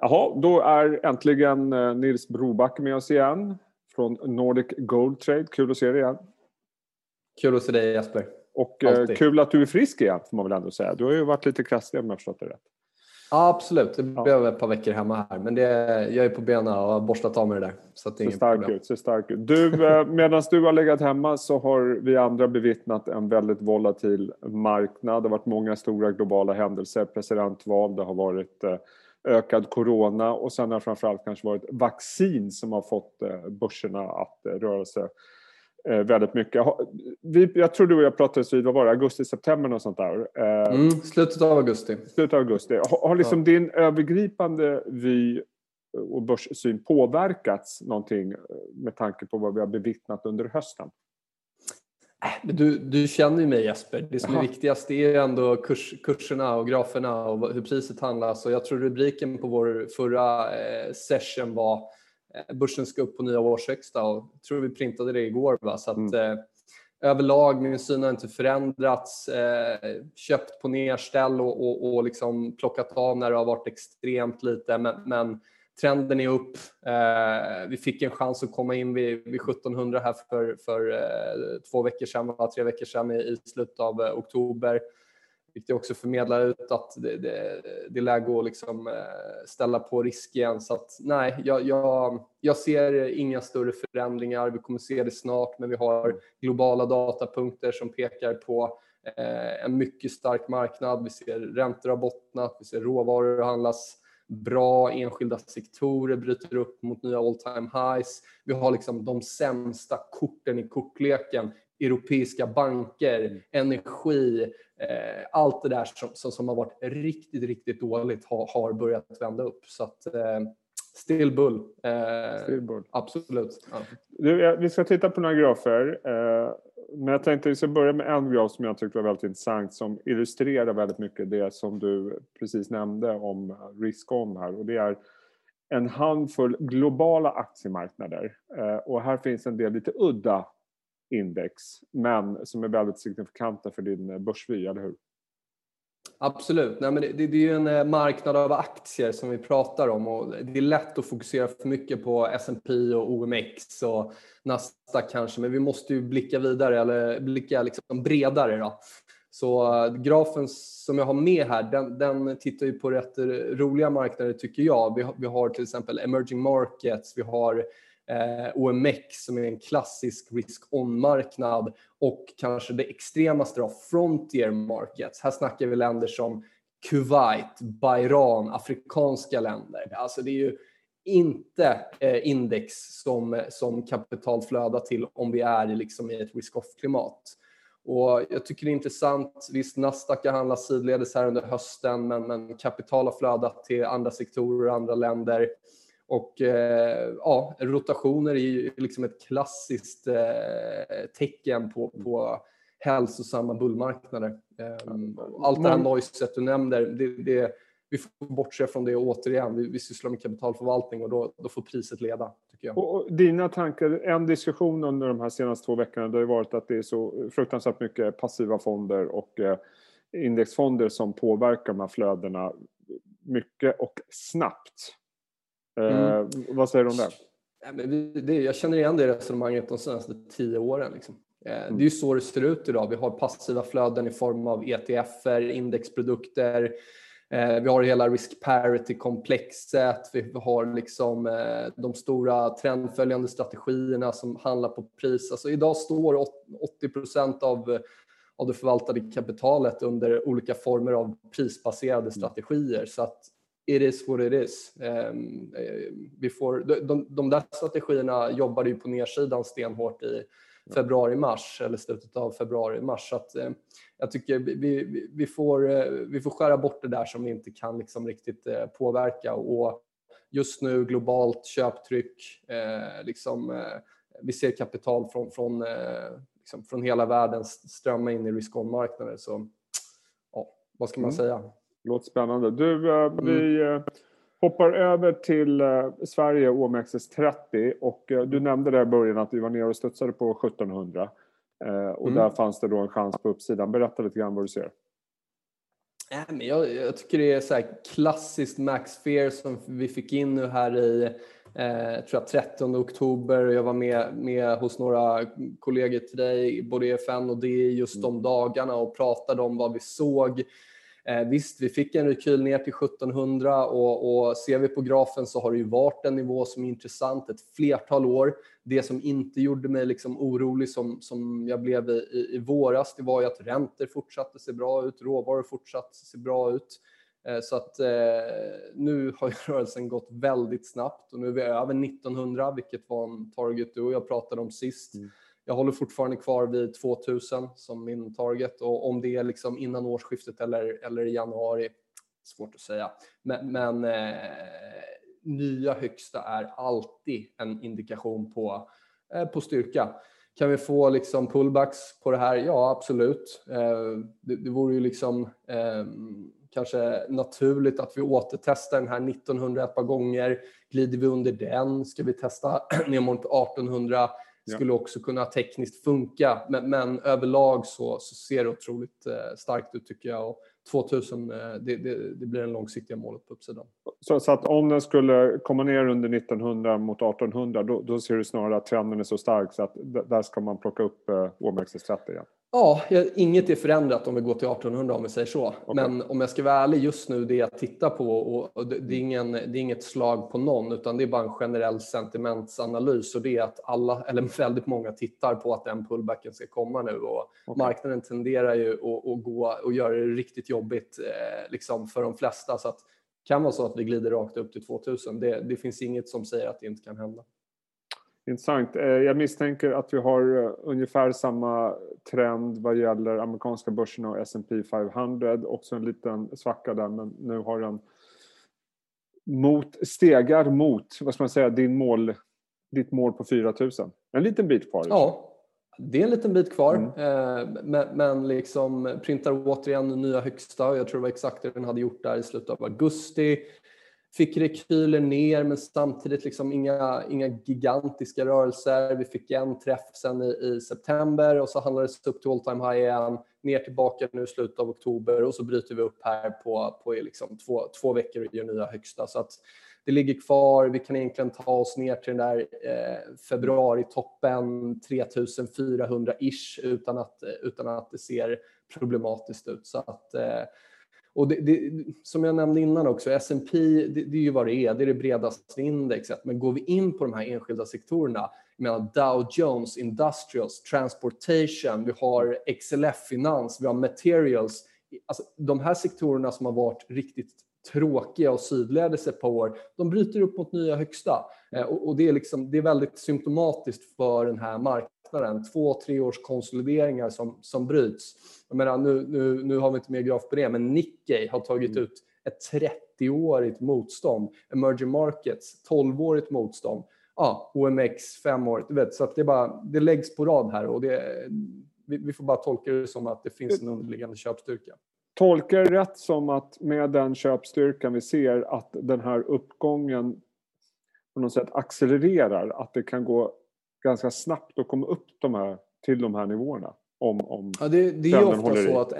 Jaha, då är äntligen Nils Brobacke med oss igen från Nordic Gold Trade. Kul att se dig igen. Kul att se dig Jesper. Och Alltid. kul att du är frisk igen får man väl ändå säga. Du har ju varit lite krasslig om jag förstått det rätt. Ja, absolut. Det blev ja. ett par veckor hemma här. Men det, jag är på benen och har borstat av mig det där. Så det är ser stark ut. Ser stark ut. Du, eh, medan du har legat hemma så har vi andra bevittnat en väldigt volatil marknad. Det har varit många stora globala händelser. Presidentval, det har varit eh, ökad corona och sen har det framförallt kanske varit vaccin som har fått eh, börserna att röra sig eh, väldigt mycket. Jag tror du och jag pratades vid, vad var det, augusti, september och sånt där? Eh, mm, slutet av augusti. Slutet av augusti. Har, har liksom ja. din övergripande vy och börssyn påverkats någonting eh, med tanke på vad vi har bevittnat under hösten? Äh, du, du känner ju mig Jesper. Det som är viktigast är ändå kurs, kurserna och graferna och hur priset handlas. Och jag tror rubriken på vår förra eh, session var Eh, börsen ska upp på nya årshögsta och jag tror vi printade det igår. Va? Så att, mm. eh, överlag, min syn har inte förändrats. Eh, köpt på nerställ och, och, och liksom plockat av när det har varit extremt lite. Men, men trenden är upp. Eh, vi fick en chans att komma in vid, vid 1700 här för, för eh, två veckor sedan, tre veckor sedan i, i slutet av eh, oktober fick det också förmedla ut att det, det, det är läge att liksom eh, ställa på risk igen. Så att, nej, jag, jag, jag ser inga större förändringar. Vi kommer se det snart, men vi har globala datapunkter som pekar på eh, en mycket stark marknad. Vi ser räntor har bottnat, vi ser råvaror handlas bra, enskilda sektorer bryter upp mot nya all time highs. Vi har liksom de sämsta korten i kortleken europeiska banker, mm. energi, eh, allt det där som, som, som, har varit riktigt, riktigt dåligt har, har börjat vända upp. Så att, eh, still bull. Eh, still bull. Absolut. Ja. Du, vi ska titta på några grafer. Eh, men jag tänkte att vi ska börja med en graf som jag tyckte var väldigt intressant som illustrerar väldigt mycket det som du precis nämnde om risk-on här och det är en handfull globala aktiemarknader. Eh, och här finns en del lite udda index, men som är väldigt signifikanta för din börsvy, eller hur? Absolut. Nej, men det, det, är ju en eh, marknad av aktier som vi pratar om och det är lätt att fokusera för mycket på S&P och OMX och Nasdaq kanske, men vi måste ju blicka vidare eller blicka liksom bredare. Då. Så eh, grafen som jag har med här, den, den tittar ju på rätt roliga marknader tycker jag. Vi har, vi har till exempel emerging markets, vi har eh, OMX som är en klassisk risk-on-marknad och kanske det extremaste då, frontier markets. Här snackar vi länder som Kuwait, Bahrain, afrikanska länder. Alltså det är ju inte eh, index som, som kapital flödar till om vi är liksom i ett risk-off-klimat. Och jag tycker det är intressant. Visst, Nasdaq har handlat sidledes här under hösten, men, men kapital har flödat till andra sektorer och andra länder. Och eh, ja, rotationer är ju liksom ett klassiskt eh, tecken på, på hälsosamma bullmarknader. Ehm, allt det här noiset du nämner, det, det, vi får bortse från det återigen. Vi, vi sysslar med kapitalförvaltning och då, då får priset leda. Tycker jag. Och dina tankar, en diskussion under de här senaste två veckorna det har varit att det är så fruktansvärt mycket passiva fonder och eh, indexfonder som påverkar de här flödena mycket och snabbt. Mm. Eh, vad säger du om det? Ja, men det, jag känner igen det resonemanget de senaste tio åren. Liksom. Eh, mm. Det är ju så det ser ut idag. Vi har passiva flöden i form av ETFer, indexprodukter. Eh, vi har hela risk parity-komplexet. Vi har liksom de stora trendföljande strategierna som handlar på pris. Alltså idag står 80 procent av, av det förvaltade kapitalet under olika former av prisbaserade mm. strategier. Så att it is what it is. Ehm, eh, vi får, de, de där strategierna jobbade ju på nedsidan stenhårt i februari-mars eller slutet av februari-mars. Så att, eh, jag tycker vi, vi, får, eh, vi får skära bort det där som vi inte kan liksom riktigt påverka. Och just nu globalt köptryck, liksom, vi ser kapital från, från, liksom, från hela världen strömma in i risk-on-marknader. Så ja, vad ska man mm. säga? Låter spännande. Du, eh, mm. vi eh, hoppar över till eh, Sverige OMXS30 och du nämnde där i början att vi var nere och studsade på 1700. Och mm. där fanns det då en chans på uppsidan. Berätta lite grann vad du ser. Nej, men jag, jag tycker det är så här klassiskt Max Fear som vi fick in nu här i eh, tror jag 13 oktober. Jag var med, med hos några kollegor till dig, både EFN och det just mm. de dagarna och pratade om vad vi såg. Eh, visst, vi fick en rekyl ner till 1700 och, och ser vi på grafen så har det ju varit en nivå som är intressant ett flertal år. Det som inte gjorde mig liksom orolig som, som jag blev i, i, i våras, det var ju att räntor fortsatte se bra ut, råvaror fortsatte se bra ut. Eh, så att eh, nu har rörelsen gått väldigt snabbt och nu är vi över 1900, vilket var en target du och jag pratade om sist. Mm. Jag håller fortfarande kvar vid 2000 som min target och om det är liksom innan årsskiftet eller, eller i januari, svårt att säga. Men, men eh, nya högsta är alltid en indikation på, eh, på styrka. Kan vi få liksom pullbacks på det här? Ja, absolut. Eh, det, det vore ju liksom eh, kanske naturligt att vi återtestar den här 1900 ett par gånger. Glider vi under den? Ska vi testa ner mot 1800? Skulle också kunna tekniskt funka. Men, men överlag så, så, ser det otroligt eh, starkt ut tycker jag. Och 2000, eh, det, det, det, blir det långsiktiga målet på uppsidan. Så, så, att om den skulle komma ner under 1900 mot 1800 då, då ser du snarare att trenden är så stark så att där ska man plocka upp eh, OMXS30 igen? Ja, inget är förändrat om vi går till 1800 om vi säger så. Okay. Men om jag ska vara ärlig just nu, det jag tittar på, och det, är ingen, det är inget slag på någon, utan det är bara en generell sentimentsanalys och det är att alla, eller väldigt många tittar på att den pullbacken ska komma nu och okay. marknaden tenderar ju att, att, gå och göra det riktigt jobbigt eh, liksom för de flesta. Så att det kan vara så att vi glider rakt upp till 2000. Det, det finns inget som säger att det inte kan hända. Intressant. Eh, jag misstänker att vi har eh, ungefär samma trend vad gäller amerikanska börsen och S&P 500. Också en liten svacka där, men nu har den mot, stegar mot, vad ska man säga, din mål, ditt mål på 4000. En liten bit kvar. Ja, det är en liten bit kvar, mm. Eh, men, men liksom printar återigen nya högsta. Jag tror det var exakt det den hade gjort där i slutet av augusti fick rekyler ner men samtidigt liksom inga, inga gigantiska rörelser. Vi fick en träff sen i, i september och så handlades det upp till all time high igen, ner tillbaka nu i slutet av oktober och så bryter vi upp här på, på liksom två, två veckor och gör nya högsta. Så att det ligger kvar. Vi kan egentligen ta oss ner till den där eh, februaritoppen 3400-ish utan att, utan att det ser problematiskt ut. Så att eh, och det, det, som jag nämnde innan också, S&P det, det, är ju vad det är, det är det bredaste indexet. Men går vi in på de här enskilda sektorerna, jag menar Dow Jones, Industrials, Transportation, vi har XLF-finans, vi har Materials. Alltså, de här sektorerna som har varit riktigt tråkiga och sidledes ett par år, de bryter upp mot nya högsta. Eh, och, det, är liksom, det är väldigt symptomatiskt för den här marknaden. Två, tre års konsolideringar som, som bryts. Jag menar, nu, nu, nu har vi inte mer graf på det, men Nikkei har tagit mm. ut ett 30-årigt motstånd. Emerging Markets, 12-årigt motstånd. Ja, OMX, 5-årigt. Du vet, så att det, bara, det läggs på rad här och det, vi, vi får bara tolka det som att det finns en underliggande köpstyrka. Tolkar det rätt som att med den köpstyrkan vi ser att den här uppgången på något sätt accelererar? Att det kan gå ganska snabbt att komma upp de här, till de här nivåerna? Om, om ja, det, det är ofta så att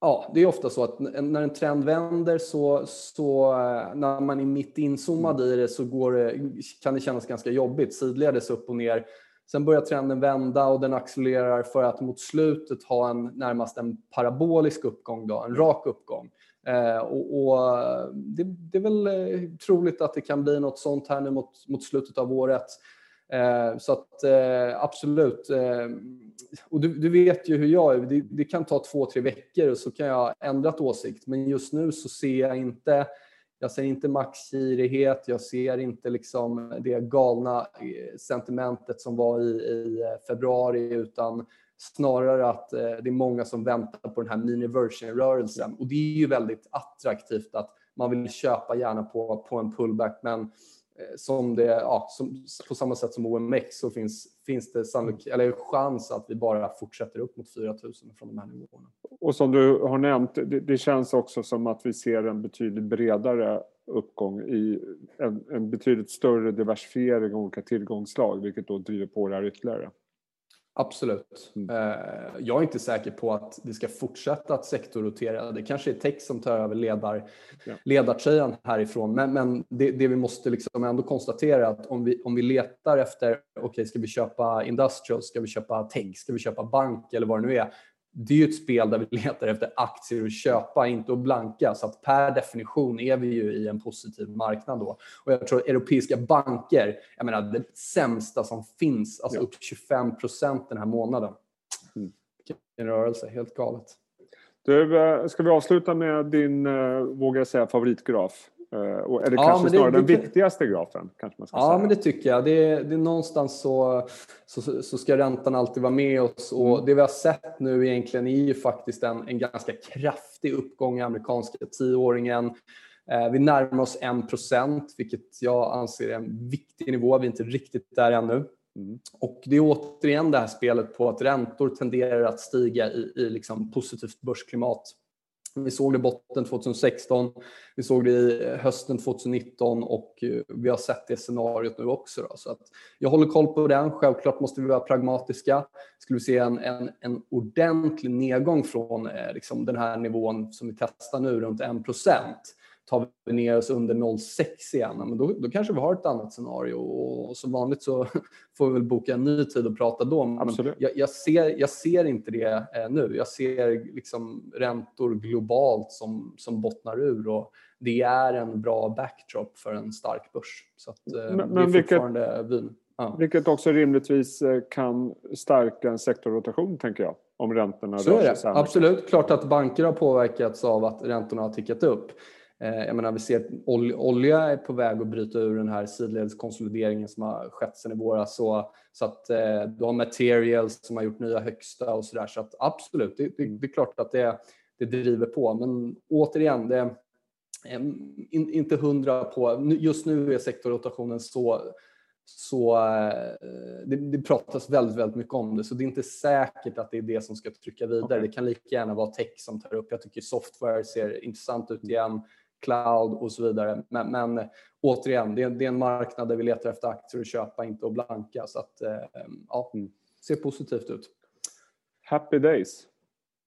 Ja, det är ofta så att när en trend vänder så, så när man är mitt inzoomad i det så går det, kan det kännas ganska jobbigt, sidledes upp och ner. Sen börjar trenden vända och den accelererar för att mot slutet ha en närmast en parabolisk uppgång, då, en rak uppgång. Eh, och, och det, det, är väl eh, troligt att det kan bli något sånt här nu mot, mot slutet av året. Eh, så att eh, absolut. Eh, och du, du, vet ju hur jag är. Det, det, kan ta två, tre veckor och så kan jag ha ändrat åsikt. Men just nu så ser jag inte jag ser inte maxgirighet, jag ser inte liksom det galna sentimentet som var i, i februari utan snarare att det är många som väntar på den här mini-version-rörelsen. Och det är ju väldigt attraktivt att man vill köpa gärna på, på en pullback men Eh, som det, ja, som, på samma sätt som OMX så finns, finns det sannolik, eller chans att vi bara fortsätter upp mot 4000 från de här nivåerna. Och som du har nämnt, det, det, känns också som att vi ser en betydligt bredare uppgång i en, en betydligt större diversifiering av olika tillgångsslag vilket då driver på det här ytterligare. Absolut. Mm. Jag är inte säker på att det ska fortsätta att sektorrotera. Det kanske är tech som tar över ledar, ja. ledartröjan härifrån. Men, men det, det, vi måste liksom ändå konstatera är att om vi, om vi letar efter, okej, okay, ska vi köpa industrial, ska vi köpa tech, ska vi köpa bank eller vad det nu är, det är ju ett spel där vi letar efter aktier att köpa, inte att blanka. Så att per definition är vi ju i en positiv marknad då. Och jag tror europeiska banker, jag menar det sämsta som finns, alltså ja. upp 25 procent den här månaden. Mm. Vilken rörelse, helt galet. Du, eh, ska vi avsluta med din, eh, vågar jag säga, favoritgraf? Eh, eller ja, kanske snarare det, den det, viktigaste grafen? Kanske man ska ja, säga. men det tycker jag. Det är, det är någonstans så, så, så, ska räntan alltid vara med oss. Och mm. Det vi har sett nu egentligen är ju faktiskt en, en ganska kraftig uppgång i amerikanska tioåringen. Eh, vi närmar oss 1 procent, vilket jag anser är en viktig nivå. Vi är inte riktigt där ännu. Mm. Och det är återigen det här spelet på att räntor tenderar att stiga i, i liksom positivt börsklimat. Vi såg det i botten 2016, vi såg det i hösten 2019 och eh, vi har sett det scenariot nu också. Då. Så att jag håller koll på den. Självklart måste vi vara pragmatiska. Skulle vi se en, en, en ordentlig nedgång från eh, liksom den här nivån som vi testar nu, runt 1 tar vi ner oss under 0,6 igen, men då, då kanske vi har ett annat scenario och som vanligt så får vi väl boka en ny tid och prata då. Men jag, jag, ser, jag ser inte det eh, nu. Jag ser liksom räntor globalt som, som bottnar ur och det är en bra backdrop för en stark börs. Så att, eh, men, men vilket, vin. Ja. Vilket också rimligtvis eh, kan stärka en sektorrotation, tänker jag, om räntorna Så är det. Absolut, klart att banker har påverkats av att räntorna har tickat upp. Eh, jag menar, vi ser att olja är på väg att bryta ur den här sidledskonsolideringen som har skett sedan i våras. Så, så att eh, du har materials som har gjort nya högsta och sådär. Så att absolut, det, det, det, är klart att det, det driver på. Men återigen, det är inte hundra på. Just nu är sektorrotationen så så eh, det, det, pratas väldigt, väldigt mycket om det, så det är inte säkert att det är det som ska trycka vidare. Det kan lika gärna vara tech som tar upp. Jag tycker software ser intressant ut igen cloud och så vidare. Men, men återigen, det är, det är, en marknad där vi letar efter aktier att köpa, inte att blanka. Så att, eh, ja, mm. ser positivt ut. Happy days.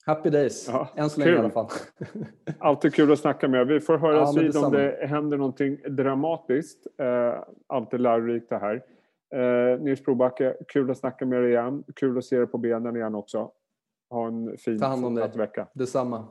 Happy days, ja, än så länge i alla fall. alltid kul att snacka med. Vi får höras ja, vid om det händer någonting dramatiskt. Eh, alltid lärorikt det här. Eh, Nils Brobacke, kul att snacka med dig igen. Kul att se dig på benen igen också. Ha en fin fortsatt vecka. Detsamma.